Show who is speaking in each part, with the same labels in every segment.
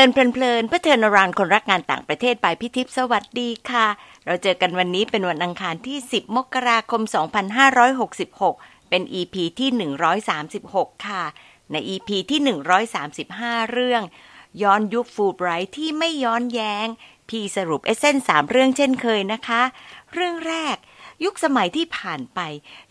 Speaker 1: ลินเพลินเพลินเพื่อเทินรานคนรักงานต่างประเทศไปพิทิพสวัสดีค่ะ เราเจอกันวันนี้เป็นวันอังคารที่ 10 มกราคม 2566 เป็น EP ที่ 136 ค่ะ ใน EP ที่ 135 เรื่อง ย้อนยุคฟูไบรท์ที่ไม่ย้อนแย้ง พี่สรุปเอเซนสามเรื่องเช่นเคยนะคะ เรื่องแรกยุคสมัยที่ผ่านไป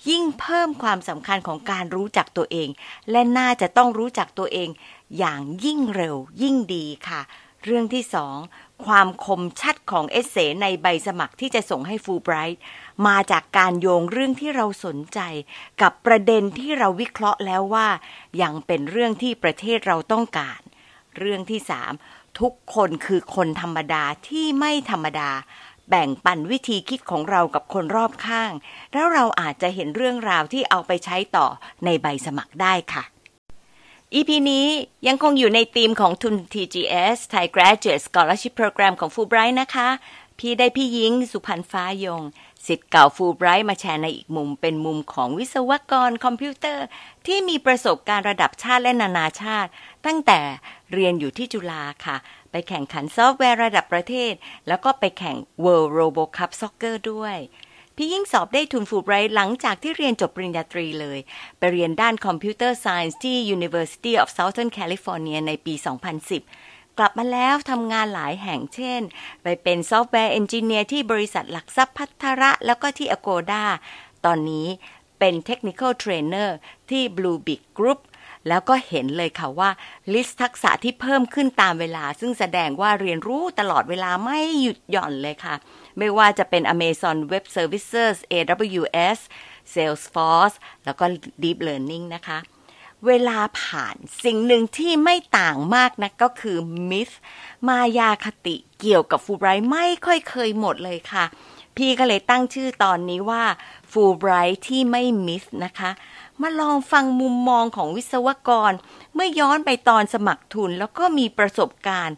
Speaker 1: ยิ่งเพิ่มความสำคัญของการรู้จักตัวเอง และน่าจะต้องรู้จักตัวเอง อย่างยิ่งเร็วยิ่งดีค่ะ เรื่องที่สองความคมชัดของเอเซในใบสมัครที่จะส่งให้ฟูไบรท์มาจากการโยงเรื่องที่เราสนใจ กับประเด็นที่เราวิเคราะห์แล้วว่า ยังเป็นเรื่องที่ประเทศเราต้องการ เรื่องที่สามทุกคนคือคนธรรมดาที่ไม่ธรรมดา แบ่งปันวิธีคิดของเรากับคนรอบข้าง แล้วเราอาจจะเห็นเรื่องราวที่เอาไปใช้ต่อในใบสมัครได้ค่ะ EP นี้ยังคงอยู่ในธีมของทุน TGS Thai Graduate Scholarship Program ของ Fulbright นะคะ พี่ได้พี่ยิงสุพันฟ้ายงสิทธิ์เก่า Fulbright มาแชร์ในอีกมุม เป็นมุมของวิศวกรคอมพิวเตอร์ ที่มีประสบการณ์ระดับชาติและนานาชาติ ตั้งแต่เรียนอยู่ที่จุฬาค่ะ ไปแข่งขันซอฟต์แวร์ระดับประเทศ แล้วก็ไปแข่ง World Robo Cup Soccer ด้วย พี่ยิ่งสอบได้ทุนฟูไบรท์หลังจากที่เรียนจบปริญญาตรีเลย ไปเรียนด้าน Computer Science ที่ University of Southern California ในปี 2010 กลับมาแล้วทำงานหลายแห่งเช่น ไปเป็น software engineer ที่บริษัทหลักทรัพย์ภัทร แล้วก็ที่ Agoda ตอนนี้เป็น Technical Trainer ที่ Blue Bik Group แล้วก็เห็นเลยค่ะว่า ลิสต์ทักษะที่เพิ่มขึ้นตามเวลา ซึ่งแสดงว่าเรียนรู้ตลอดเวลาไม่หยุดหย่อนเลยค่ะ ไม่ว่าจะเป็น Amazon Web Services AWS Salesforce แล้วก็ Deep Learning นะคะ เวลาผ่านสิ่งหนึ่งที่ไม่ต่างมากนะก็คือมิธมายาคติเกี่ยวกับฟูไบรท์ไม่ค่อยเคยหมดเลยค่ะ พี่ก็เลยตั้งชื่อตอนนี้ว่าฟูไบรท์ที่ไม่มิธนะคะ มาลองฟังมุมมองของวิศวกร เมื่อย้อนไปตอนสมัครทุนแล้วก็มีประสบการณ์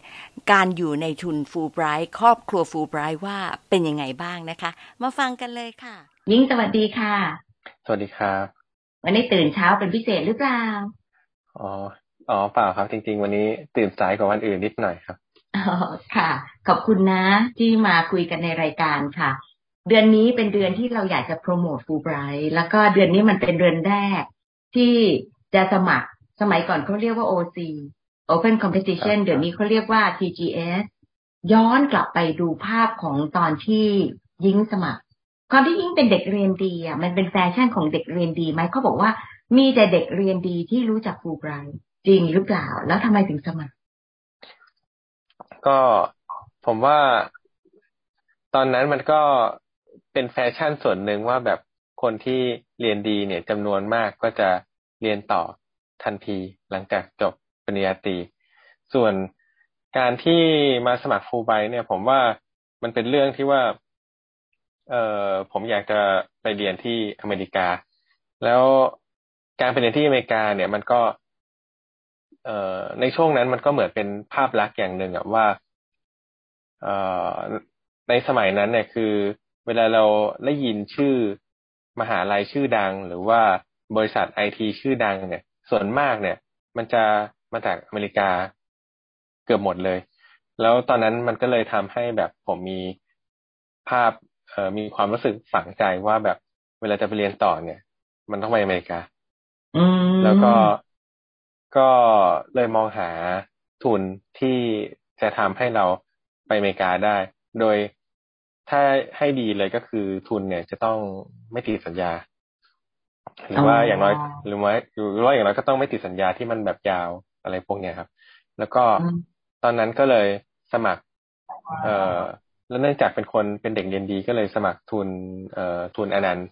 Speaker 1: การอยู่ในทุนฟูไบรท์ครอบครัวฟูไบรท์ว่าเป็นยังไงบ้างนะคะ มาฟังกันเลยค่ะ ยิ่งสวัสดีค่ะ
Speaker 2: สวัสดีครับ
Speaker 1: วันนี้ตื่นเช้าเป็นพิเศษหรือเปล่า
Speaker 2: อ๋ออ๋อเปล่าครับ จริง ๆ วันนี้ตื่นสายกว่าวันอื่นนิดหน่อยครับ
Speaker 1: อ๋อค่ะ ขอบคุณนะที่มาคุยกันในรายการค่ะ เดือนนี้เป็นเดือนที่เราอยากจะโปรโมทฟูไบรท์แล้วก็เดือนนี้มันเป็นเดือนแรก ที่จะสมัครสมัยก่อนเขาเรียกว่า OC Open Competition เดี๋ยวนี้เขาเรียกว่า TGS ย้อนกลับไปดูภาพของตอนที่ยิงสมัคร ความที่ยิ่งเป็นเด็กเรียนดีอะมันเป็นแฟชั่นของเด็กเรียนดีไหมเขาบอกว่ามีแต่เด็กเรียนดีที่รู้จักฟูไบรท์จริงหรือเปล่า แล้วทำไมถึงสมัคร
Speaker 2: ก็ผมว่าตอนนั้นมันก็ เป็นแฟชั่นส่วนหนึ่งว่าแบบคนที่เรียนดีเนี่ยจำนวนมากก็จะเรียนต่อทันทีหลังจากจบปริญญาตรี ส่วนการที่มาสมัครฟูไบเนี่ย ผมว่ามันเป็นเรื่องที่ว่า เอ่อผมอยากจะไปเรียนที่อเมริกา แล้วการไปเรียนที่อเมริกา เนี่ยมันก็ เอ่อในช่วงนั้นมันก็เหมือนเป็นภาพลักษณ์อย่างหนึ่งอะว่า เอ่อในสมัยนั้นเนี่ยคือ เวลาเราได้ยินชื่อมหาลัยชื่อดัง หรือว่าบริษัทไอทีชื่อดังเนี่ย ส่วนมากเนี่ย มันจะมาจากอเมริกาเกือบหมดเลย แล้วตอนนั้นมันก็เลยทำให้แบบผมมีภาพเอ่อมีความรู้สึกฝังใจว่าแบบเวลาจะไปเรียนต่อเนี่ย มันต้องไปอเมริกาแล้วก็ก็เลยมองหาทุนที่จะทำให้เราไปอเมริกาได้ โดย ถ้าให้ดีเลยก็คือทุนเนี่ยจะต้องไม่ติดสัญญา หรือว่าอย่างน้อยหรือว่าหรือว่าอย่างน้อยก็ต้องไม่ติดสัญญาที่มันแบบยาวอะไรพวกเนี้ยครับ แล้วก็ตอนนั้นก็เลยสมัคร เอ่อแล้วเนื่องจากเป็นคนเป็นเด็กเรียนดีก็เลยสมัครทุน เอ่อทุนอนันต์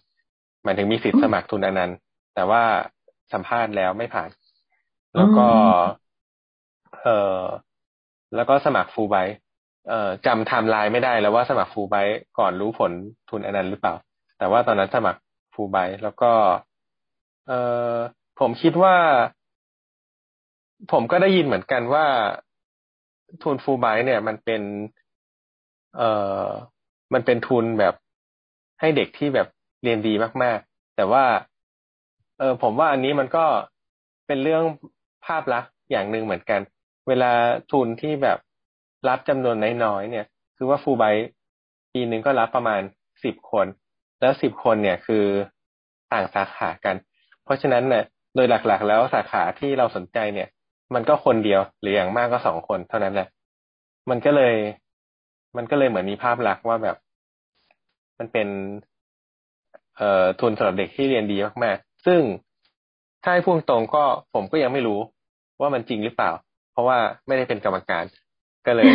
Speaker 2: หมายถึงมีสิทธิ์สมัครทุนอนันต์แต่ว่าสัมภาษณ์แล้วไม่ผ่าน แล้วก็ เอ่อแล้วก็สมัครฟูไบ เอ่อจำไทม์ไลน์ไม่ได้แล้วว่าสมัครฟูลไบก่อนรู้ผลทุนอนันต์หรือเปล่า แต่ว่าตอนนั้นสมัครฟูลไบแล้วก็ เอ่อผมคิดว่า ผมก็ได้ยินเหมือนกันว่าทุนฟูลไบเนี่ย มันเป็น เอ่อมันเป็นทุนแบบให้เด็กที่แบบเรียนดีมาก ๆ แต่ว่า เออผมว่าอันนี้มันก็เป็นเรื่องภาพลักษณ์อย่างหนึ่งเหมือนกัน เวลาทุนที่แบบ รับจำนวนน้อยๆเนี่ย คือว่าฟูไบปีหนึ่งก็รับประมาณสิบคน แล้วสิบคนเนี่ยคือต่างสาขากัน เพราะฉะนั้นเนี่ยโดยหลักๆ แล้วสาขาที่เราสนใจเนี่ย มันก็คนเดียวหรืออย่างมากก็สองคนเท่านั้นแหละ มันก็เลย มันก็เลยเหมือนมีภาพลักษณ์ว่าแบบ มันเป็น เอ่อทุนสำหรับเด็กที่เรียนดีมากๆ ซึ่งถ้าให้พูดตรงก็ผมก็ยังไม่รู้ว่ามันจริงหรือเปล่า เพราะว่าไม่ได้เป็นกรรมการ ก็เลย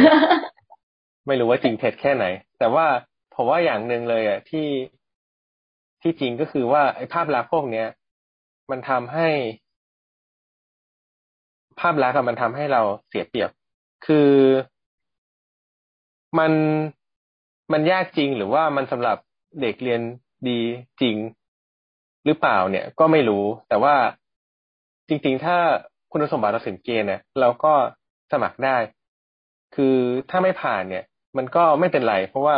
Speaker 2: ไม่รู้ว่าจริงเท็จแค่ไหน แต่ว่าผมว่าอย่างหนึ่งเลยอะที่ที่จริงก็คือว่าไอ้ภาพลักษณ์พวกเนี้ย มันทำให้ ภาพลักษณ์มันทำให้เราเสียเปรียบ คือมันมันยากจริงหรือว่ามันสำหรับเด็กเรียนดีจริงหรือเปล่าเนี่ย ก็ไม่รู้ แต่ว่าจริง ๆ ถ้าคุณสมบัติเราถึงเกณฑ์เนี่ยเราก็สมัครได้ คือถ้าไม่ผ่านเนี่ย มันก็ไม่เป็นไร เพราะว่า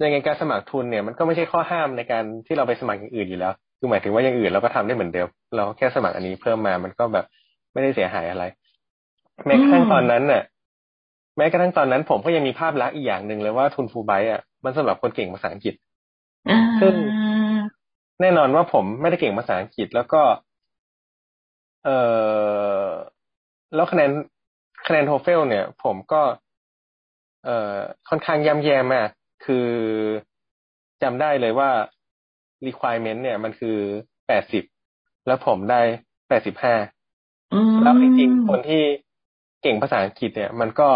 Speaker 2: ในการสมัครทุนเนี่ยมันก็ไม่ใช่ข้อห้ามในการที่เราไปสมัครอย่างอื่นอยู่แล้วคือหมายถึงว่าอย่างอื่นเราก็ทำได้เหมือนเดิมเราแค่สมัครอันนี้เพิ่มมามันก็แบบไม่ได้เสียหายอะไร แม้กระทั่งตอนนั้นเนี่ยแม้กระทั่งตอนนั้น ผมก็ยังมีภาพลักษณ์อีกอย่างหนึ่งเลยว่าทุนฟูไบอะมันสำหรับคนเก่งภาษาอังกฤษซึ่งแน่นอนว่าผมไม่ได้เก่งภาษาอังกฤษแล้วก็ เออแล้วคะแนน คะแนนโทเฟลเนี่ย ผมก็เอ่อค่อนข้างย่ำแย่มาก คือจำได้เลยว่า requirement เนี่ย มันคือแปดสิบแล้วผมได้แปดสิบห้าแล้วจริงๆคนที่เก่งภาษาอังกฤษเนี่ย มันก็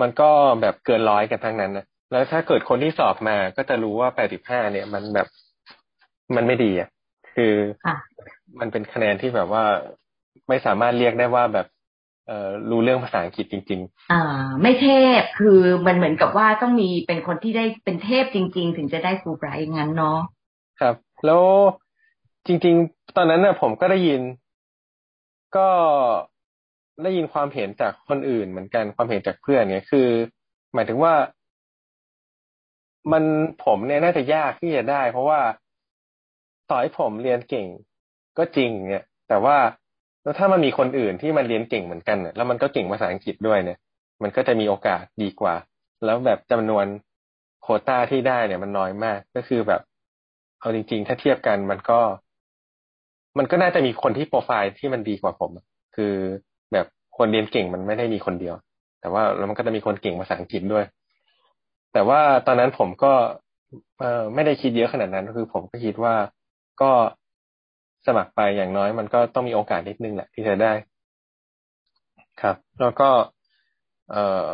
Speaker 2: มันก็แบบเกินร้อยกันทั้งนั้นนะแล้วถ้าเกิดคนที่สอบมาก็จะรู้ว่าแปดสิบห้าเนี่ย มันแบบมันไม่ดีอะคือมันเป็นคะแนนที่แบบว่าไม่สามารถเรียกได้ว่าแบบเอ่อ รู้เรื่องภาษาอังกฤษจริง
Speaker 3: ๆอ่าไม่เทพคือมันเหมือนกับว่าต้องมีเป็นคนที่ได้เป็นเทพจริง ๆ ถึงจะได้ฟูไบรท์งั้นเนาะ
Speaker 2: ครับ แล้วจริง ๆ ตอนนั้นเนี่ยผมก็ได้ยิน ก็ได้ยินความเห็นจากคนอื่นเหมือนกันความเห็นจากเพื่อนเนี่ยคือ หมายถึงว่า มันผมเนี่ยน่าจะยากที่จะได้ เพราะว่าต่อให้ผมเรียนเก่งก็จริง เนี่ย แต่ว่า แล้วถ้ามันมีคนอื่นที่มันเรียนเก่งเหมือนกันเนี่ยแล้วมันก็เก่งภาษาอังกฤษด้วยเนี่ย มันก็จะมีโอกาสดีกว่า แล้วแบบจำนวนโคต้าที่ได้เนี่ยมันน้อยมาก ก็คือแบบ เอาจริง ๆ ถ้าเทียบกันมันก็ มันก็น่าจะมีคนที่โปรไฟล์ที่มันดีกว่าผม คือแบบคนเรียนเก่งมันไม่ได้มีคนเดียว แต่ว่าแล้วมันก็จะมีคนเก่งภาษาอังกฤษด้วย แต่ว่าตอนนั้นผมก็เออไม่ได้คิดเยอะขนาดนั้นคือผมก็คิดว่าก็ สมัครไปอย่างน้อยมันก็ต้องมีโอกาสนิดนึงแหละที่จะได้ ครับ แล้วก็ เอ่อ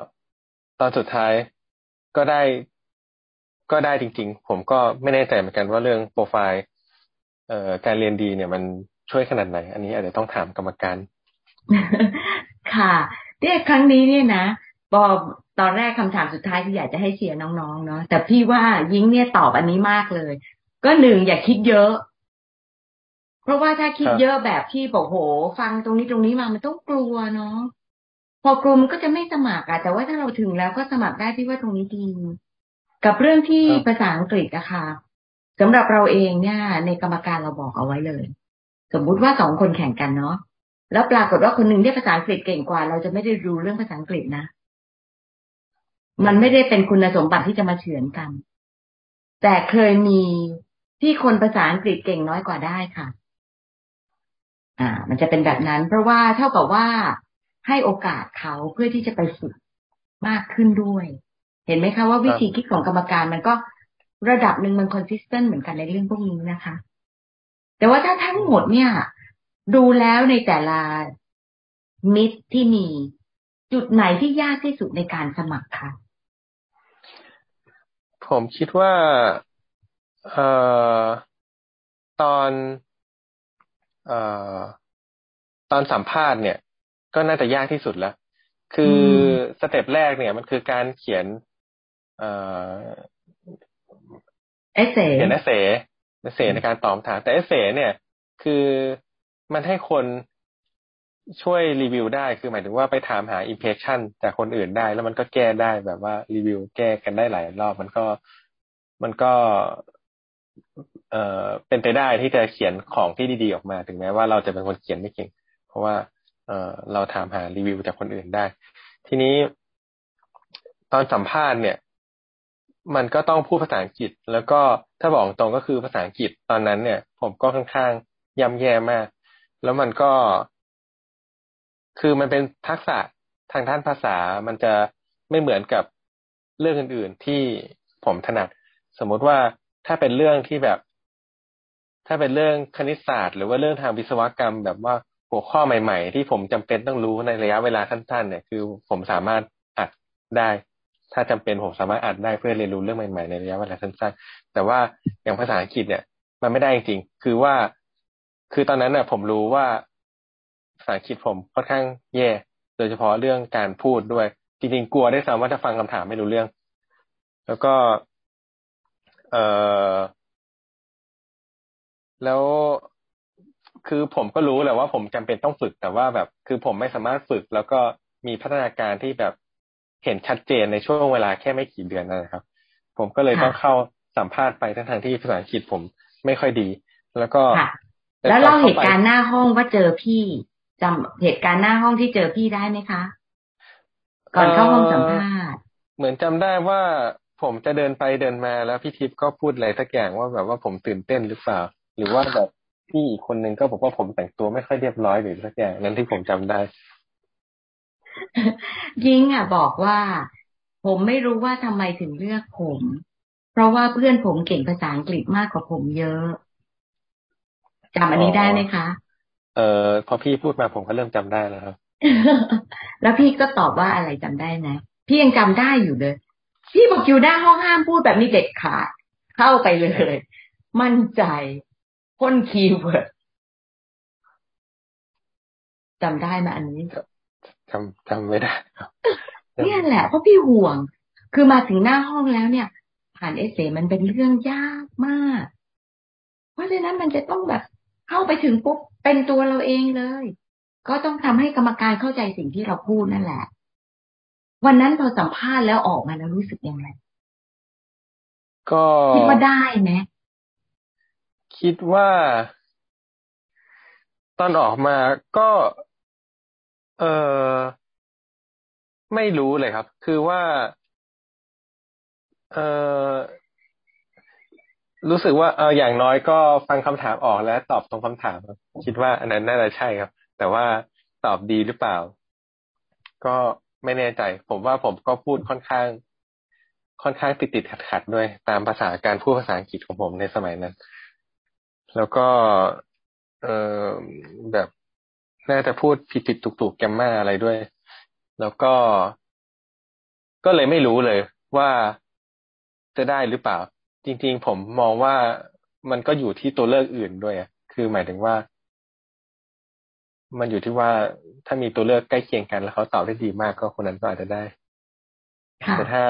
Speaker 2: ตอนสุดท้ายก็ได้ก็ได้จริง ๆ ผมก็ไม่แน่ใจเหมือนกันว่าเรื่องโปรไฟล์ เอ่อการเรียนดีเนี่ยมันช่วยขนาดไหน อันนี้อาจจะต้องถามกรรมการ
Speaker 3: ค่ะเนี่ยครั้งนี้เนี่ยนะบอตอนแรกคำถามสุดท้ายที่อยากจะให้เชียร์น้องๆเนาะแต่พี่ว่ายิงเนี่ยตอบอันนี้มากเลย ก็หนึ่งอย่าคิดเยอะ เพราะว่าถ้าคิดเยอะแบบที่บอกโห ฟังตรงนี้ตรงนี้มามันต้องกลัวเนาะพอกลัวมันก็จะไม่สมัครอะแต่ว่าถ้าเราถึงแล้วก็สมัครได้พี่ว่าตรงนี้ดี กับเรื่องที่ภาษาอังกฤษอะค่ะสำหรับเราเองเนี่ย ในกรรมการเราบอกเอาไว้เลย สมมุติว่าสองคนแข่งกันเนาะแล้วปรากฏว่าคนหนึ่งได้ภาษาอังกฤษเก่งกว่า เราจะไม่ได้รู้เรื่องภาษาอังกฤษนะ มันไม่ได้เป็นคุณสมบัติที่จะมาเฉือนกัน แต่เคยมีที่คนภาษาอังกฤษเก่งน้อยกว่าได้ค่ะ อ่า มันจะเป็นแบบนั้น เพราะว่าเท่ากับว่าให้โอกาสเขาเพื่อที่จะไปฝึกมากขึ้นด้วย เห็นไหมคะว่าวิธีคิดของกรรมการมันก็ระดับหนึ่งมันคอนสิสเทนต์เหมือนกันในเรื่องพวกนี้นะคะ แต่ว่าถ้าทั้งหมดเนี่ย ดูแล้วในแต่ละมิตรที่มีจุดไหนที่ยากที่สุดในการสมัครคะ
Speaker 2: ผมคิดว่าเอ่อตอน เอ่อตอนสัมภาษณ์เนี่ย ก็น่าจะยากที่สุดแล้ว คือสเต็ปแรกเนี่ย มันคือการเขียน เอ่อ
Speaker 3: เอเซ่
Speaker 2: เขียนเอเซ่เอเซ่ในการตอบถามแต่เอเซ่เนี่ย คือมันให้คนช่วยรีวิวได้คือหมายถึงว่าไปถามหาอิมเพรสชันจากคนอื่นได้ แล้วมันก็แก้ได้แบบว่ารีวิวแก้กันได้หลายรอบมันก็มันก็ เอ่อเป็นไปได้ที่จะเขียนของที่ดีๆออกมา ถึงแม้ว่าเราจะเป็นคนเขียนไม่เก่ง เพราะว่า เออเราถามหารีวิวจากคนอื่นได้ ทีนี้ตอนสัมภาษณ์เนี่ย มันก็ต้องพูดภาษาอังกฤษ แล้วก็ถ้าบอกตรงก็คือภาษาอังกฤษตอนนั้นเนี่ย ผมก็ค่อนข้างย่ำแย่มาก แล้วมันก็ คือมันเป็นทักษะทางด้านภาษามันจะไม่เหมือนกับเรื่องอื่น ๆที่ผมถนัด สมมติว่า ถ้าเป็นเรื่องที่แบบ ถ้าเป็นเรื่องคณิตศาสตร์ หรือว่าเรื่องทางวิศวกรรม แบบว่าหัวข้อใหม่ ๆ ที่ผมจำเป็นต้องรู้ในระยะเวลาสั้นๆเนี่ยคือผมสามารถอัดได้ ถ้าจำเป็นผมสามารถอัดได้เพื่อเรียนรู้เรื่องใหม่ๆในระยะเวลาสั้นๆ แต่ว่าอย่างภาษาอังกฤษเนี่ย มันไม่ได้จริงๆคือว่าคือตอนนั้นน่ะ ผมรู้ว่าภาษาอังกฤษผมค่อนข้างแย่โดยเฉพาะเรื่องการพูดด้วย จริงๆ กลัวได้ซ้ำว่าจะฟังคำถามไม่รู้เรื่อง แล้วก็ เอ่อแล้วคือผมก็รู้แหละว่าผมจำเป็นต้องฝึกแต่ว่าแบบ คือผมไม่สามารถฝึก แล้วก็มีพัฒนาการที่แบบเห็นชัดเจนในช่วงเวลาแค่ไม่กี่เดือนนะครับ ผมก็เลยต้องเข้าสัมภาษณ์ไปทั้งทางที่ภาษาอังกฤษผมไม่ค่อยดี แล้วก็
Speaker 3: แล้วเล่าเหตุการณ์หน้าห้องว่าเจอพี่จำเหตุการณ์หน้าห้องที่เจอพี่ได้ไหมคะ ก่อนเข้าห้องสัมภาษณ์
Speaker 2: เหมือนจำได้ว่า ผมจะเดินไปเดินมาแล้วพี่ทิพย์ก็พูดอะไรสักอย่างว่าแบบว่าผมตื่นเต้นหรือเปล่า หรือว่าแบบพี่อีกคนนึงก็บอกว่าผมแต่งตัวไม่ค่อยเรียบร้อยหรือสักอย่างนั้นที่ผมจำได้
Speaker 3: ยิงอะบอกว่า ผมไม่รู้ว่าทำไมถึงเลือกผม เพราะว่าเพื่อนผมเก่งภาษาอังกฤษมากกว่าผมเยอะจำอันนี้ได้ไหมคะ
Speaker 2: เออพอพี่พูดมาผมก็เริ่มจำได้แล้วครับ
Speaker 3: แล้วพี่ก็ตอบว่าอะไรจำได้ไหมพี่ยังจำได้อยู่เลย พี่บอกอยู่หน้าห้องห้ามพูดแบบนี้เด็ดขาด เข้าไปเลย มั่นใจพ่นคีย์เวิร์ดจำได้ไหมอันนี้
Speaker 2: จำจำไม่ได้ครับ
Speaker 3: เนี่ยแหละเพราะพี่ห่วง คือมาถึงหน้าห้องแล้วเนี่ย ผ่านเอเซมันเป็นเรื่องยากมาก เพราะฉะนั้นมันจะต้องแบบเข้าไปถึงปุ๊บเป็นตัวเราเองเลย ก็ต้องทำให้กรรมการเข้าใจสิ่งที่เราพูดนั่นแหละ วันนั้นพอสัมภาษณ์แล้วออกมาแล้วรู้สึกยังไง
Speaker 2: ก็
Speaker 3: คิดว่าได้ไหม
Speaker 2: คิดว่า ตอนออกมาก็ เออไม่รู้เลยครับ คือว่า เออรู้สึกว่าเอออย่างน้อยก็ฟังคำถามออกแล้วตอบตรงคำถามคิดว่าอันนั้นน่าจะใช่ครับ แต่ว่าตอบดีหรือเปล่า ก็ ไม่แน่ใจ ผมว่าผมก็พูดค่อนข้าง ค่อนข้างติดติดขัดขัดด้วย ตามภาษาการพูดภาษาอังกฤษของผมในสมัยนั้น แล้วก็เออแบบน่าจะพูดผิดผิดถูกถูกแกมมาอะไรด้วย แล้วก็ ก็เลยไม่รู้เลยว่าจะได้หรือเปล่า จริง ๆ ผมมองว่ามันก็อยู่ที่ตัวเลือกอื่นด้วยคือหมายถึงว่า มันอยู่ที่ว่าถ้ามีตัวเลือกใกล้เคียงกัน แล้วเขาตอบได้ดีมากก็คนนั้นก็อาจจะได้ แต่ถ้า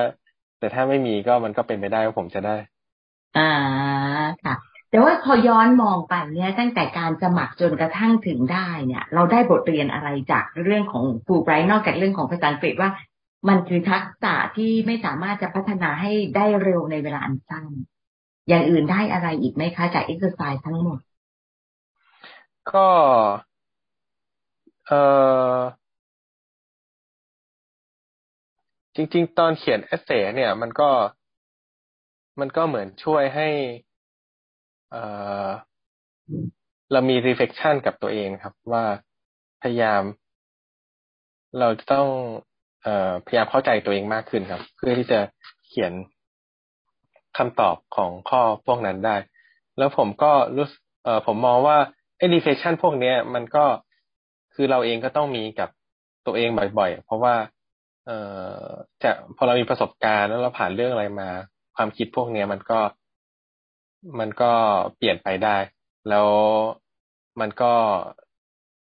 Speaker 2: แต่ถ้าไม่มีก็มันก็เป็นไปได้ว่าผมจะได้
Speaker 3: อ่าค่ะ แต่ว่าพอย้อนมองไปเนี่ยตั้งแต่การสมัครจนกระทั่งถึงได้เนี่ย เราได้บทเรียนอะไรจากเรื่องของฟูไบรท์นอกจากเรื่องของภาษาอังกฤษว่า มันคือทักษะที่ไม่สามารถจะพัฒนาให้ได้เร็วในเวลาอันสั้นอย่างอื่นได้อะไรอีกไหมคะจากเอ็กซ์ไซส์ทั้งหมด
Speaker 2: ก็ เออจริง ๆ ตอนเขียน essay เนี่ย มันก็มันก็เหมือนช่วยให้เรามี reflection กับตัวเองครับ ว่าพยายาม เราจะต้องอพยายามเข้าใจตัวเองมากขึ้นครับ เพื่อที่จะเขียนคำตอบของข้อพวกนั้นได้ แล้วผมก็รู้เออผมมองว่าไอ้ reflection พวกเนี้ย มันก็ คือเราเองก็ต้องมีกับตัวเองบ่อยๆ เพราะว่า เออจะพอเรามีประสบการณ์แล้วเราผ่านเรื่องอะไรมา ความคิดพวกเนี้ยมันก็ มันก็เปลี่ยนไปได้ แล้วมันก็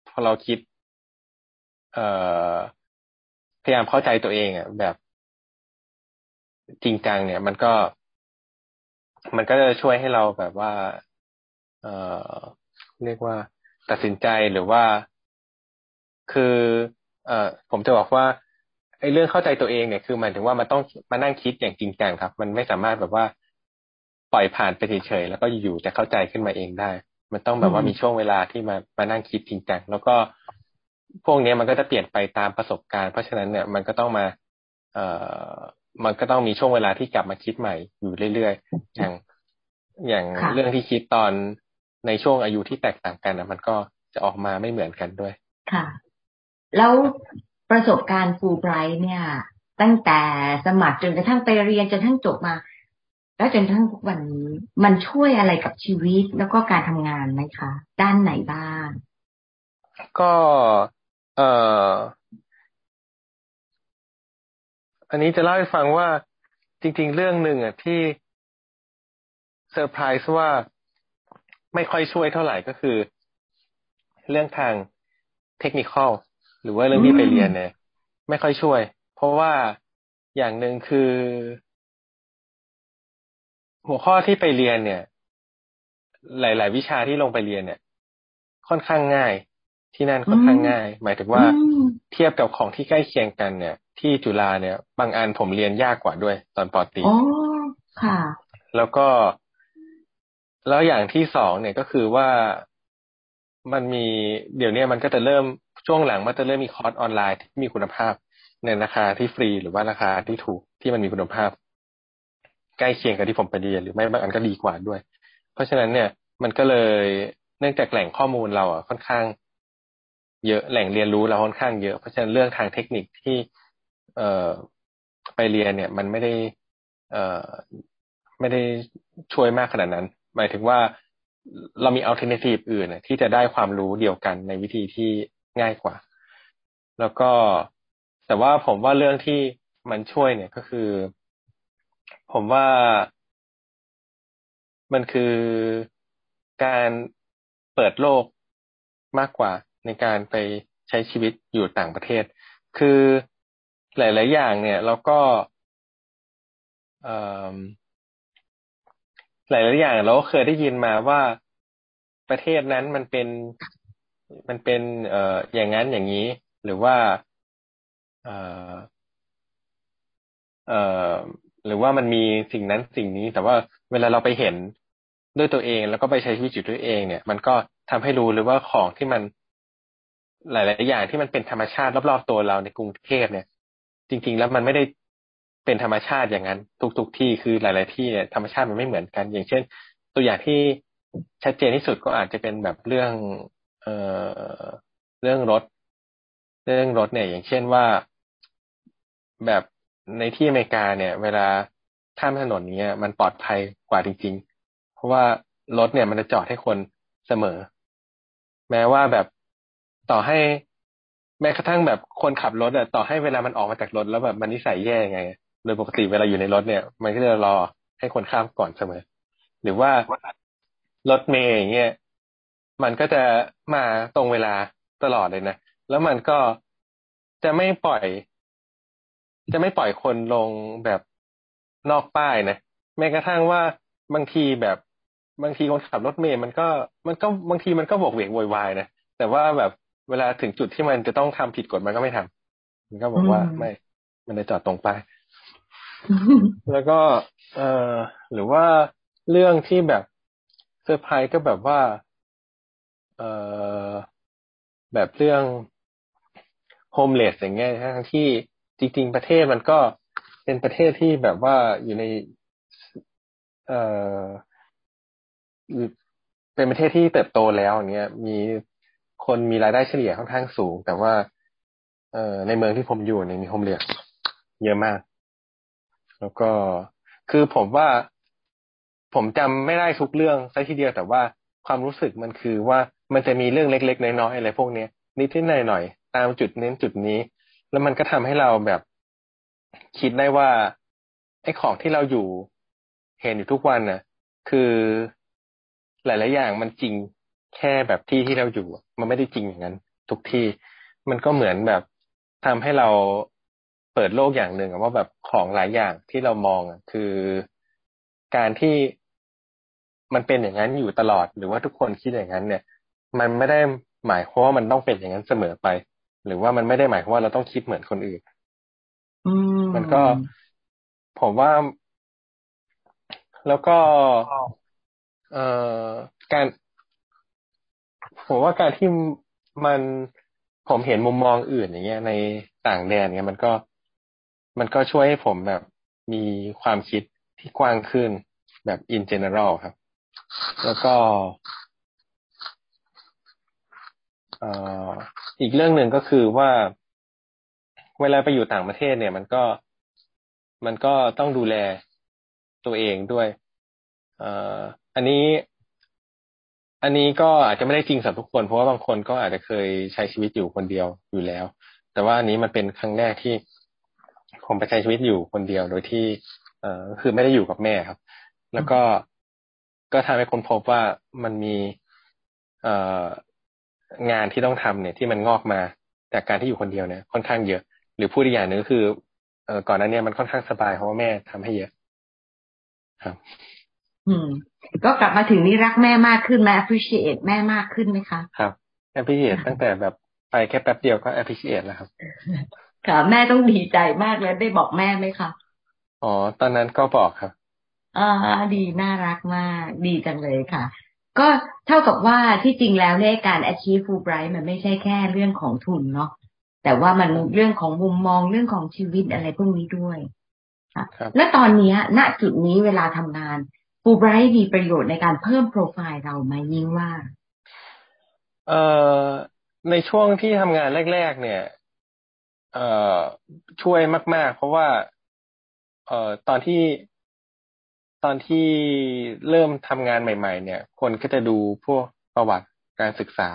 Speaker 2: พอเราคิด เอ่อพยายามเข้าใจตัวเองอะแบบจริงจังเนี่ย มันก็ มันก็จะช่วยให้เราแบบว่า เอ่อเรียกว่าตัดสินใจหรือว่า คือเอ่อผมจะบอกว่าไอ้เรื่องเข้าใจตัวเองเนี่ยคือหมายถึงว่ามันต้องมานั่งคิดอย่างจริงจังครับ มันไม่สามารถแบบว่าปล่อยผ่านไปเฉยๆแล้วก็อยู่ๆจะเข้าใจขึ้นมาเองได้ มันต้องแบบว่ามีช่วงเวลาที่มามานั่งคิดจริงจังแล้วก็พวกนี้มันก็จะเปลี่ยนไปตามประสบการณ์ เพราะฉะนั้นเนี่ยมันก็ต้องมา เอ่อมันก็ต้องมีช่วงเวลาที่กลับมาคิดใหม่อยู่เรื่อยๆ อย่างอย่างเรื่องที่คิดตอนในช่วงอายุที่แตกต่างกันนะมันก็จะออกมาไม่เหมือนกันด้วย
Speaker 3: ค่ะ แล้วประสบการณ์ฟูไบรท์เนี่ย ตั้งแต่สมัครจนกระทั่งไปเรียนจนทั้งจบมา แล้วจนทั้งทุกวันนี้มันช่วยอะไรกับชีวิตแล้วก็การทำงานไหมคะ ด้านไหนบ้าง
Speaker 2: ก็เอ่ออันนี้จะเล่าให้ฟังว่าจริง ๆ เรื่องหนึ่งอะที่เซอร์ไพรส์ว่าไม่ค่อยช่วยเท่าไหร่ก็คือ เรื่องทางเทคนิคอล หรือว่าเรื่องที่ไปเรียนเนี่ย ไม่ค่อยช่วย เพราะว่าอย่างหนึ่งคือ หัวข้อที่ไปเรียนเนี่ย หลาย ๆ วิชาที่ลงไปเรียนเนี่ย ค่อนข้างง่าย ที่นั่นค่อนข้างง่าย หมายถึงว่าเทียบกับของที่ใกล้เคียงกันเนี่ย ที่จุฬาเนี่ย บางอันผมเรียนยากกว่าด้วย ตอนปอตี
Speaker 3: อ๋อค่ะ
Speaker 2: แล้วก็ แล้วอย่างที่สองเนี่ยก็คือว่ามันมีเดี๋ยวนี้มันก็จะเริ่ม ช่วงหลังมันจะเริ่มมีคอร์สออนไลน์ที่มีคุณภาพ ในราคาที่ฟรีหรือว่าราคาที่ถูกที่มันมีคุณภาพ ใกล้เคียงกับที่ผมไปเรียนหรือไม่บางอันก็ดีกว่าด้วย เพราะฉะนั้นเนี่ยมันก็เลยเนื่องจากแหล่งข้อมูลเราอะค่อนข้าง เยอะแหล่งเรียนรู้เราค่อนข้างเยอะเพราะฉะนั้นเรื่องทางเทคนิคที่ เอ่อไปเรียนเนี่ย มันไม่ได้ เอ่อไม่ได้ช่วยมากขนาดนั้น หมายถึงว่าเรามี alternative อื่นที่จะได้ความรู้เดียวกันในวิธีที่ ง่ายกว่า แล้วก็แต่ว่าผมว่าเรื่องที่มันช่วยเนี่ยก็คือ ผมว่ามันคือการเปิดโลกมากกว่าในการไปใช้ชีวิตอยู่ต่างประเทศ คือหลาย ๆ อย่างเนี่ยเราก็หลาย ๆ อย่างเราก็เคยได้ยินมาว่าประเทศนั้นมันเป็น มันเป็นเอ่ออย่างนั้นอย่างนี้ หรือว่าเอ่อเอ่อหรือว่ามันมีสิ่งนั้นสิ่งนี้ แต่ว่าเวลาเราไปเห็นด้วยตัวเอง แล้วก็ไปใช้ชีวิตอยู่ด้วยเอง เนี่ย มันก็ทำให้รู้หรือว่าของที่มันหลาย ๆ อย่างที่มันเป็นธรรมชาติรอบๆตัวเราในกรุงเทพเนี่ย จริง ๆ แล้วมันไม่ได้เป็นธรรมชาติอย่างนั้น ทุก ๆ ที่คือหลาย ๆ ที่เนี่ยธรรมชาติมันไม่เหมือนกัน อย่างเช่น ตัวอย่างที่ชัดเจนที่สุดก็อาจจะเป็นแบบเรื่อง เอ่อเรื่องรถ เรื่องรถเนี่ย อย่างเช่นว่าแบบในที่อเมริกาเนี่ย เวลาข้ามถนนเนี้ยมันปลอดภัยกว่าจริง ๆ เพราะว่ารถเนี่ยมันจะจอดให้คนเสมอ แม้ว่าแบบต่อให้แม้กระทั่งแบบคนขับรถอะต่อให้เวลามันออกมาจากรถแล้วแบบมันนิสัยแย่ไง โดยปกติเวลาอยู่ในรถเนี่ย มันก็จะรอให้คนข้ามก่อนเสมอ หรือว่ารถเมย์อย่างเงี้ย มันก็จะมาตรงเวลาตลอดเลยนะ แล้วมันก็จะไม่ปล่อย จะไม่ปล่อยคนลงแบบนอกป้ายนะ แม้กระทั่งว่าบางทีแบบบางทีคนขับรถเมย์มันก็มันก็บางทีมันก็โหวกเหวกโวยวายนะ แต่ว่าแบบเวลาถึงจุดที่มันจะต้องทำผิดกฎมันก็ไม่ทำมันก็บอกว่าไม่ มันจะจอดตรงไป แล้วก็ เออหรือว่าเรื่องที่แบบเซอร์ไพรส์ก็แบบว่า เออแบบเรื่อง homeless อย่างเงี้ยทั้งที่จริง ๆ ประเทศมันก็เป็นประเทศที่แบบว่าอยู่ใน เออเป็นประเทศที่เติบโตแล้วอย่างเงี้ย มีคนมีรายได้เฉลี่ยค่อนข้างสูง แต่ว่า เอ่อในเมืองที่ผมอยู่เนี่ยมีโฮมเลสเยอะมาก แล้วก็คือผมว่าผมจำไม่ได้ทุกเรื่องซะทีเดียวแต่ว่าความรู้สึกมันคือว่า มันจะมีเรื่องเล็ก ๆ น้อยๆอะไรพวกเนี้ยนิดๆหน่อยๆตามจุดเน้นจุดนี้ แล้วมันก็ทำให้เราแบบคิดได้ว่าไอ้ของที่เราอยู่เห็นอยู่ทุกวันน่ะ คือหลาย ๆ อย่างมันจริงแค่แบบที่ที่เราอยู่ มันไม่ได้จริงอย่างนั้น ทุกที่มันก็เหมือนแบบทำให้เราเปิดโลกอย่างหนึ่งว่าแบบของหลายอย่างที่เรามองคือการที่มันเป็นอย่างนั้นอยู่ตลอดหรือว่าทุกคนคิดอย่างนั้นเนี่ย มันไม่ได้หมายความว่ามันต้องเป็นอย่างนั้นเสมอไป หรือว่ามันไม่ได้หมายความว่าเราต้องคิดเหมือนคนอื่นมันก็ผมว่า แล้วก็ เอ่อการ ผมว่าการที่มันผมเห็นมุมมองอื่นอย่างเงี้ย ในต่างแดนเงี้ยมันก็ มันก็ช่วยให้ผมแบบมีความคิดที่กว้างขึ้นแบบ in general ครับ แล้วก็ อีกเรื่องหนึ่งก็คือว่า เวลาไปอยู่ต่างประเทศเนี่ย มันก็มันก็ต้องดูแลตัวเองด้วยออันนี้ อันนี้ก็อาจจะไม่ได้จริงสำหรับทุกคน เพราะว่าบางคนก็อาจจะเคยใช้ชีวิตอยู่คนเดียวอยู่แล้ว แต่ว่าอันนี้มันเป็นครั้งแรกที่ผมไปใช้ชีวิตอยู่คนเดียวโดยที่ เอ่อคือไม่ได้อยู่กับแม่ครับ แล้วก็ก็ทำให้คนพบว่ามันมี เอ่อ งานที่ต้องทำเนี่ยที่มันงอกมาจากการที่อยู่คนเดียวเนี่ยค่อนข้างเยอะ หรือพูดอีกอย่างหนึ่งก็คือเอ่อก่อนหน้านี้มันค่อนข้างสบายเพราะว่าแม่ทำให้เยอะครับ
Speaker 3: อืม ก็กลับมาถึงนี่รักแม่มากขึ้นไหม appreciate แม่มากขึ้นไหมคะ
Speaker 2: ครับ appreciate ตั้งแต่แบบไปแค่แป๊บเดียวก็ appreciate แล้วครับ
Speaker 3: ค่ะแม่ต้องดีใจมากแล้วได้บอกแม่ไหมคะ
Speaker 2: อ๋อตอนนั้นก็บอกครับ
Speaker 3: อ่าดีน่ารักมาก ดีจังเลยค่ะ ก็เท่ากับว่าที่จริงแล้วเนี่ยการ achieve Fulbright มันไม่ใช่แค่เรื่องของทุนเนาะแต่ว่ามันเรื่องของมุมมองเรื่องของชีวิตอะไรพวกนี้ด้วยค่ะและตอนนี้ณจุดนี้เวลาทำงานฟูไบรท์มีประโยชน์ในการเพิ่มโปรไฟล์เราไหมยิ่งว่า
Speaker 2: เอ่อในช่วงที่ทำงานแรก ๆ เนี่ย เอ่อช่วยมาก ๆ เพราะว่า เอ่อตอนที่ ตอนที่เริ่มทำงานใหม่ ๆ เนี่ย คนก็จะดูพวกประวัติการศึกษา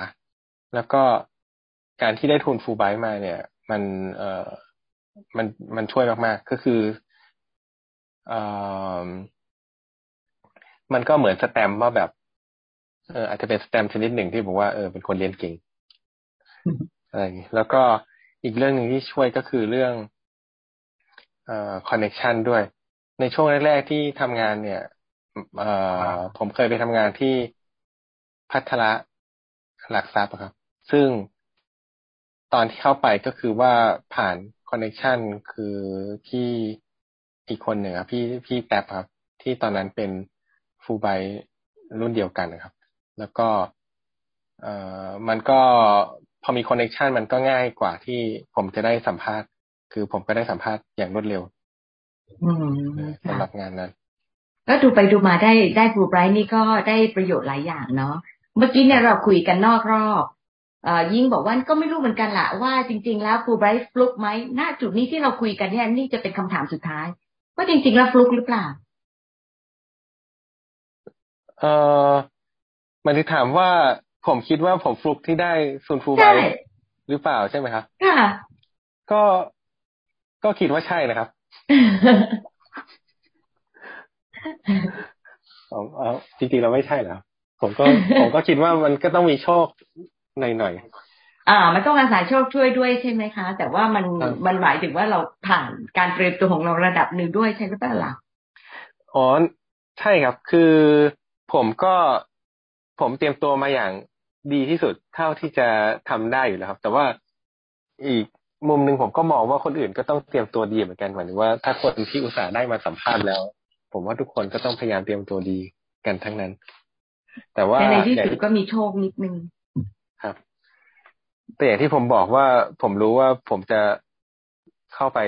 Speaker 2: แล้วก็การที่ได้ทุนฟูไบมาเนี่ย มันเอ่อมันมันช่วยมากๆ ก็คือเอ่อมันก็เหมือนสแตมว่าแบบเอออาจจะเป็นสแตมชนิดหนึ่งที่บอกว่าเออเป็นคนเรียนเก่งอะไรอย่างนี้แล้วก็อีกเรื่องหนึ่งที่ช่วยก็คือเรื่องเอ่อ connection ด้วย ในช่วงแรกๆที่ทำงานเนี่ย เอ่อผมเคยไปทำงานที่ภัทรหลักทรัพย์ครับ ซึ่งตอนที่เข้าไปก็คือว่าผ่าน connection คือที่อีกคนหนึ่งครับพี่พี่แท็บครับ ที่ตอนนั้นเป็นฟูไบรุ่นเดียวกันนะครับ แล้วก็ เอ่อมันก็พอมีคอนเนคชันมันก็ง่ายกว่าที่ผมจะได้สัมภาษณ์ คือผมก็ได้สัมภาษณ์อย่างรวดเร็ว สำหรับงานนั้น
Speaker 3: ก็ดูไปดูมาได้ได้ฟูไบรท์นี่ก็ได้ประโยชน์หลายอย่างเนาะเมื่อกี้เนี่ยเราคุยกันนอกรอบเอ่อยิ่งบอกว่าก็ไม่รู้เหมือนกันละว่าจริง ๆ แล้วฟูไบรท์ฟลุกไหมณจุดนี้ที่เราคุยกันเนี่ยนี่จะเป็นคำถามสุดท้าย ว่าจริง ๆ แล้วฟลุกหรือเปล่า
Speaker 2: เออมันที่ถามว่าผมคิดว่าผมฟลุกที่ได้ซุนฟูไบหรือเปล่าใช่ไหมครับ
Speaker 3: ค่ะ
Speaker 2: ก็ก็คิดว่าใช่นะครับผม เอาจริงๆเราไม่ใช่แล้วผมก็ผมก็คิดว่ามันก็ต้องมีโชคหน่อย
Speaker 3: ๆอ่า มันต้องอาศัยโชคช่วยด้วยใช่ไหมคะ แต่ว่ามันมันหมายถึงว่าเราผ่านการเตรียมตัวของเราระดับหนึ่งด้วยใช่หรือเปล่าล่ะ
Speaker 2: อ๋อใช่ครับ คือผมก็ผมเตรียมตัวมาอย่างดีที่สุดเท่าที่จะทำได้อยู่แล้วครับ แต่ว่าอีก มุมหนึ่งผมก็มองว่าคนอื่นก็ต้องเตรียมตัวดีเหมือนกันหมายถึงว่าถ้าคนที่อุตส่าห์ได้มาสัมภาษณ์แล้ว ผมว่าทุกคนก็ต้องพยายามเตรียมตัวดีกันทั้งนั้น แต่ว่า
Speaker 3: ในที่สุดก็มีโชคนิดนึง
Speaker 2: ครับ แต่อย่างที่ผมบอกว่าผมรู้ว่าผมจะเข้าไป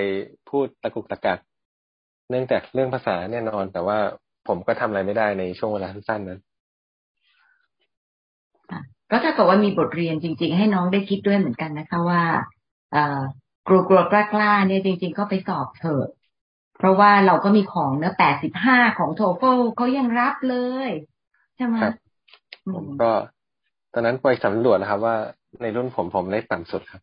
Speaker 2: พูดตะกุกตะกักเนื่องจากเรื่องภาษาแน่นอน แต่ว่าผมก็ทำอะไรไม่ได้ในช่วงเวลาสั้นๆนั้น
Speaker 3: ก็ถ้าเกิดว่ามีบทเรียนจริง ๆ ให้น้องได้คิดด้วยเหมือนกันนะคะว่าเอ่อ กลัวกลัวกล้ากล้าเนี่ยจริง ๆ ก็ไปสอบเถอะ เพราะว่าเราก็มีของเนื้อแปดสิบห้าของโทเฟลเขายังรับเลยใช่ไหม
Speaker 2: ครับผมก็ตอนนั้นไปสำรวจนะครับ ว่าในรุ่นผมผมได้ต่ำสุดครับ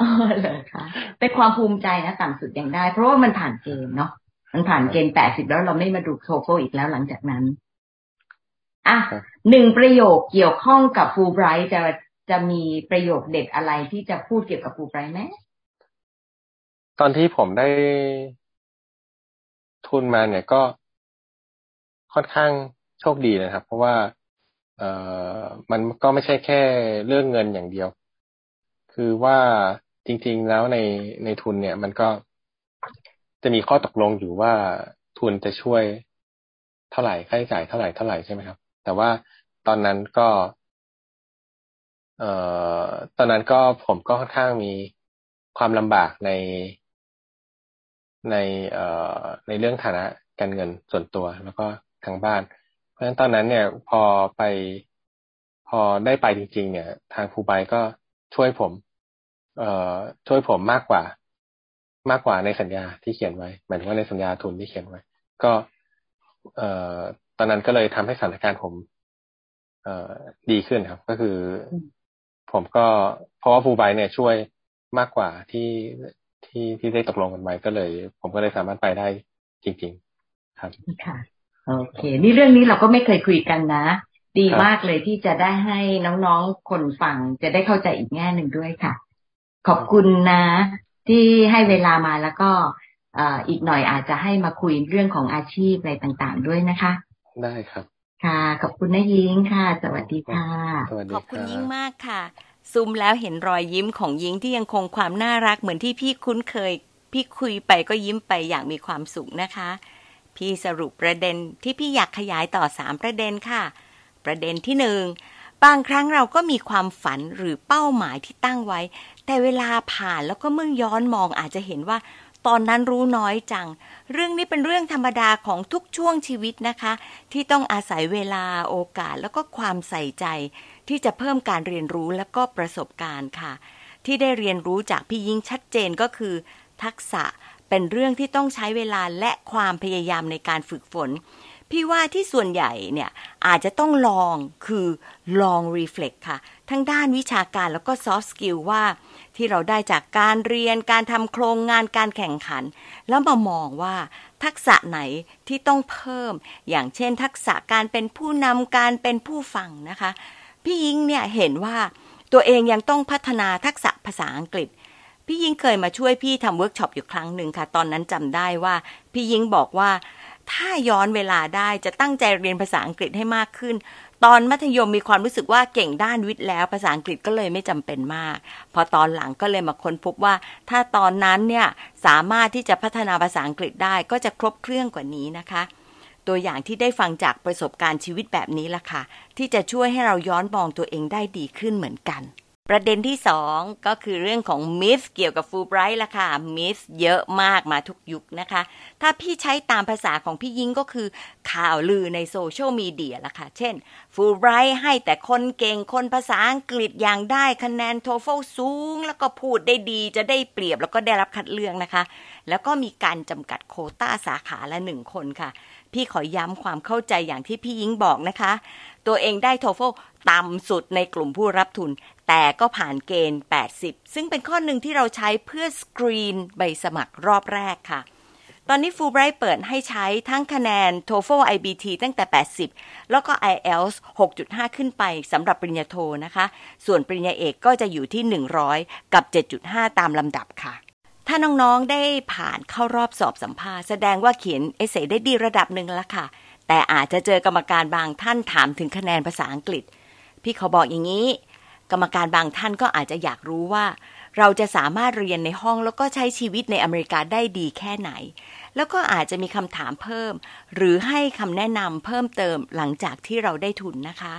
Speaker 3: อ๋อเลยค่ะเป็นความภูมิใจนะต่ำสุดยังได้ เพราะว่ามันผ่านเกณฑ์เนาะมันผ่านเกณฑ์แปดสิบแล้วเราไม่มาดูโทเฟลอีกแล้วหลังจากนั้นอะหนึ่งประโยคเกี่ยวข้องกับฟูไบรท์จะ จะมีประโยคเด็ดอะไรที่จะพูดเกี่ยวกับฟูไบรท์ไหม
Speaker 2: ตอนที่ผมได้ทุนมาเนี่ยก็ค่อนข้างโชคดีนะครับ เพราะว่าเออมันก็ไม่ใช่แค่เรื่องเงินอย่างเดียว คือว่าจริง ๆแล้วในในทุนเนี่ย มันก็จะมีข้อตกลงอยู่ว่าทุนจะช่วยเท่าไหร่ค่าใช้จ่ายเท่าไหร่เท่าไหร่ใช่ไหมครับ แต่ว่าตอนนั้นก็ เอ่อตอนนั้นก็ผมก็ค่อนข้างมีความลำบากในในเอ่อในเรื่องฐานะการเงินส่วนตัวแล้วก็ทางบ้าน เพราะฉะนั้นตอนนั้นเนี่ยพอไปพอได้ไปจริง ๆ เนี่ย ทางครูไบก็ช่วยผม เอ่อช่วยผมมากกว่า มากกว่าในสัญญาที่เขียนไว้หมายถึงว่าในสัญญาทุนที่เขียนไว้ ก็ เอ่อตอนนั้นก็เลยทำให้สถานการณ์ผม เอ่อดีขึ้นครับ ก็คือ ผมก็เพราะว่าฟูไบเนี่ยช่วยมากกว่าที่ที่ที่ได้ตกลงกันไว้ก็เลย ผมก็เลยสามารถไปได้จริง ๆ ครับ
Speaker 3: ค่ะโอเค นี่เรื่องนี้เราก็ไม่เคยคุยกันนะ ดีมากเลยที่จะได้ให้น้องๆคนฟังจะได้เข้าใจอีกแง่หนึ่งด้วยค่ะ ขอบคุณนะ ที่ให้เวลามาแล้วก็อีกหน่อยอาจจะให้มาคุยเรื่องของอาชีพอะไรต่างๆด้วยนะคะ
Speaker 2: ได้ครับ
Speaker 3: ค่ะ ขอบคุณนะยิงค่ะ สวัสดีค่ะ
Speaker 1: ขอบคุณยิงมากค่ะ ซูมแล้วเห็นรอยยิ้มของยิงที่ยังคงความน่ารักเหมือนที่พี่คุ้นเคย พี่คุยไปก็ยิ้มไปอย่างมีความสุขนะคะ พี่สรุปประเด็นที่พี่อยากขยายต่อสามประเด็นค่ะ ประเด็นที่หนึ่งบางครั้งเราก็มีความฝันหรือเป้าหมายที่ตั้งไว้ แต่เวลาผ่านแล้วก็เมื่อย้อนมองอาจจะเห็นว่า ตอนนั้นรู้น้อยจัง เรื่องนี้เป็นเรื่องธรรมดาของทุกช่วงชีวิตนะคะ ที่ต้องอาศัยเวลาโอกาสแล้วก็ความใส่ใจ ที่จะเพิ่มการเรียนรู้และก็ประสบการณ์ค่ะ ที่ได้เรียนรู้จากพี่ยิ้งชัดเจนก็คือ ทักษะเป็นเรื่องที่ต้องใช้เวลาและความพยายามในการฝึกฝน พี่ว่าที่ส่วนใหญ่เนี่ยอาจจะต้องลองคือลอง reflect ค่ะ ทั้งด้านวิชาการแล้วก็ soft skill ว่า ที่เราได้จากการเรียนการทำโครงงานการแข่งขัน แล้วมามองว่าทักษะไหนที่ต้องเพิ่ม อย่างเช่น ทักษะการเป็นผู้นำการเป็นผู้ฟังนะคะ พี่ยิงเนี่ยเห็นว่าตัวเองยังต้องพัฒนาทักษะภาษาอังกฤษ พี่ยิงเคยมาช่วยพี่ทำเวิร์กช็อปอยู่ครั้งหนึ่งค่ะ ตอนนั้นจำได้ว่า พี่ยิงบอกว่า ถ้าย้อนเวลาได้จะตั้งใจเรียนภาษาอังกฤษให้มากขึ้น ตอนมัธยมมีความรู้สึกว่าเก่งด้านวิทย์แล้ว ภาษาอังกฤษก็เลยไม่จำเป็นมาก พอตอนหลังก็เลยมาค้นพบว่า ถ้าตอนนั้นเนี่ยสามารถที่จะพัฒนาภาษาอังกฤษได้ก็จะครบเครื่องกว่านี้นะคะตัวอย่างที่ได้ฟังจากประสบการณ์ชีวิตแบบนี้ล่ะค่ะ ที่จะช่วยให้เราย้อนมองตัวเองได้ดีขึ้นเหมือนกัน ประเด็นที่สองก็คือเรื่องของ myth เกี่ยวกับฟูไบรท์ล่ะค่ะ myth เยอะมากมาทุกยุคนะคะ ถ้าพี่ใช้ตามภาษาของพี่ยิงก็คือข่าวลือใน social media ล่ะค่ะ เช่นฟูไบรท์ให้แต่คนเก่งคนภาษาอังกฤษอย่างได้คะแนนโทเฟลสูง แล้วก็พูดได้ดีจะได้เปรียบแล้วก็ได้รับคัดเลือกนะคะ แล้วก็มีการจำกัดโคต้าสาขาละหนึ่งคนค่ะ พี่ขอย้ำความเข้าใจอย่างที่พี่ยิงบอกนะคะ ตัวเองได้โทโฟต่ำสุดในกลุ่มผู้รับทุน แต่ก็ผ่านเกณฑ์ 80 ซึ่งเป็นข้อหนึ่งที่เราใช้เพื่อสกรีนใบสมัครรอบแรกค่ะ ตอนนี้ฟูไบรท์เปิดให้ใช้ทั้งคะแนน TOEFL IBT ตั้งแต่ 80 แล้วก็ IELTS 6.5 ขึ้นไปสำหรับปริญญาโทนะคะ ส่วนปริญญาเอกก็จะอยู่ที่ 100 กับ 7.5 ตามลำดับค่ะถ้าน้องๆ ได้ผ่านเข้ารอบสอบสัมภาษณ์แสดงว่าเขียนเอเซได้ดีระดับหนึ่งแล้วค่ะ แต่อาจจะเจอกรรมการบางท่านถามถึงคะแนนภาษาอังกฤษ พี่เขาบอกอย่างนี้ กรรมการบางท่านก็อาจจะอยากรู้ว่า เราจะสามารถเรียนในห้องแล้วก็ใช้ชีวิตในอเมริกาได้ดีแค่ไหน แล้วก็อาจจะมีคำถามเพิ่ม หรือให้คำแนะนำเพิ่มเติมหลังจากที่เราได้ทุนนะคะ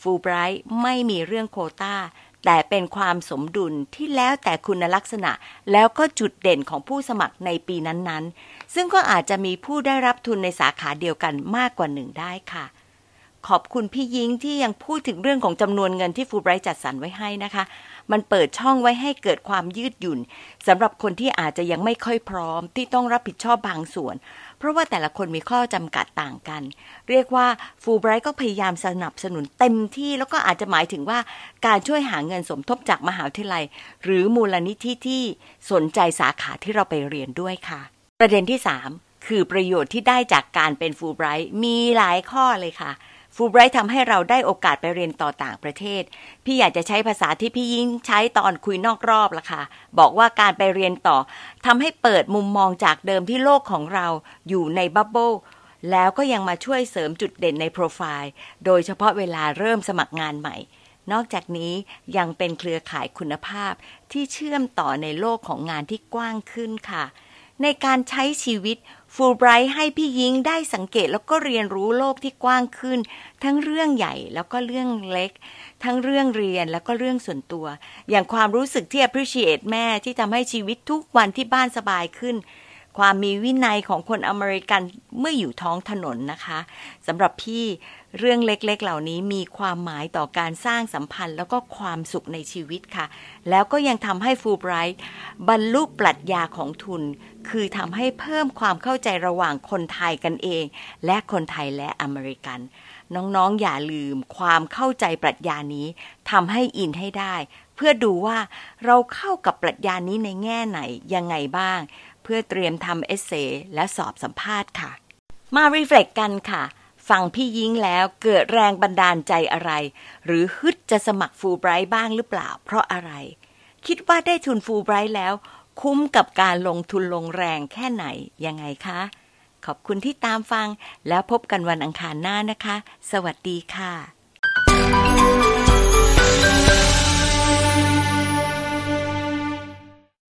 Speaker 1: ฟูไบรท์ไม่มีเรื่องโคตา้าแต่เป็นความสมดุลที่แล้วแต่คุณลักษณะ แล้วก็จุดเด่นของผู้สมัครในปีนั้นๆ ซึ่งก็อาจจะมีผู้ได้รับทุนในสาขาเดียวกันมากกว่าหนึ่งได้ค่ะ ขอบคุณพี่ยิงที่ยังพูดถึงเรื่องของจำนวนเงินที่ฟูไบรท์จัดสรรไว้ให้นะคะ มันเปิดช่องไว้ให้เกิดความยืดหยุ่นสำหรับคนที่อาจจะยังไม่ค่อยพร้อมที่ต้องรับผิดชอบบางส่วน เพราะว่าแต่ละคนมีข้อจำกัดต่างกัน เรียกว่าฟูไบรท์ก็พยายามสนับสนุนเต็มที่แล้วก็อาจจะหมายถึงว่าการช่วยหาเงินสมทบจากมหาวิทยาลัย หรือมูลนิธิที่สนใจสาขาที่เราไปเรียนด้วยค่ะ ประเด็นที่ 3 คือประโยชน์ที่ได้จากการเป็นฟูไบรท์มีหลายข้อเลยค่ะ ฟูไบรท์ทำให้เราได้โอกาสไปเรียนต่อต่างประเทศ พี่อยากจะใช้ภาษาที่พี่ยิ้งใช้ตอนคุยนอกรอบละค่ะ บอกว่าการไปเรียนต่อทำให้เปิดมุมมองจากเดิมที่โลกของเราอยู่ใน bubble แล้วก็ยังมาช่วยเสริมจุดเด่นในโปรไฟล์ โดยเฉพาะเวลาเริ่มสมัครงานใหม่ นอกจากนี้ยังเป็นเครือข่ายคุณภาพที่เชื่อมต่อในโลกของงานที่กว้างขึ้นค่ะ ในการใช้ชีวิต ฟูลไบรท์ให้พี่ยิงได้สังเกตแล้วก็เรียนรู้โลกที่กว้างขึ้น ทั้งเรื่องใหญ่แล้วก็เรื่องเล็ก ทั้งเรื่องเรียนแล้วก็เรื่องส่วนตัว อย่างความรู้สึกที่ appreciate แม่ที่ทำให้ชีวิตทุกวันที่บ้านสบายขึ้น ความมีวินัยของคนอเมริกันเมื่ออยู่ท้องถนนนะคะสำหรับพี่เรื่องเล็กๆ เหล่านี้มีความหมายต่อการสร้างสัมพันธ์ แล้วก็ความสุขในชีวิตค่ะ แล้วก็ยังทำให้ฟูไบรท์บรรลุปรัชญาของทุน คือทำให้เพิ่มความเข้าใจระหว่างคนไทยกันเอง และคนไทยและอเมริกัน น้องๆ อย่าลืมความเข้าใจปรัชญานี้ทำให้ in ให้ได้ เพื่อดูว่าเราเข้ากับปรัชญานี้ในแง่ไหนยังไงบ้าง เพื่อเตรียมทำ essay และสอบสัมภาษณ์ค่ะ มา reflect กันค่ะ ฟังพี่ยิ้งแล้วเกิดแรงบันดาลใจอะไร หรือฮึดจะสมัครฟูลไบรท์บ้างหรือเปล่า เพราะอะไร คิดว่าได้ทุนฟูลไบรท์แล้ว คุ้มกับการลงทุนลงแรงแค่ไหน ยังไงคะ ขอบคุณที่ตามฟังแล้วพบกันวันอังคารหน้านะคะ สวัสดีค่ะ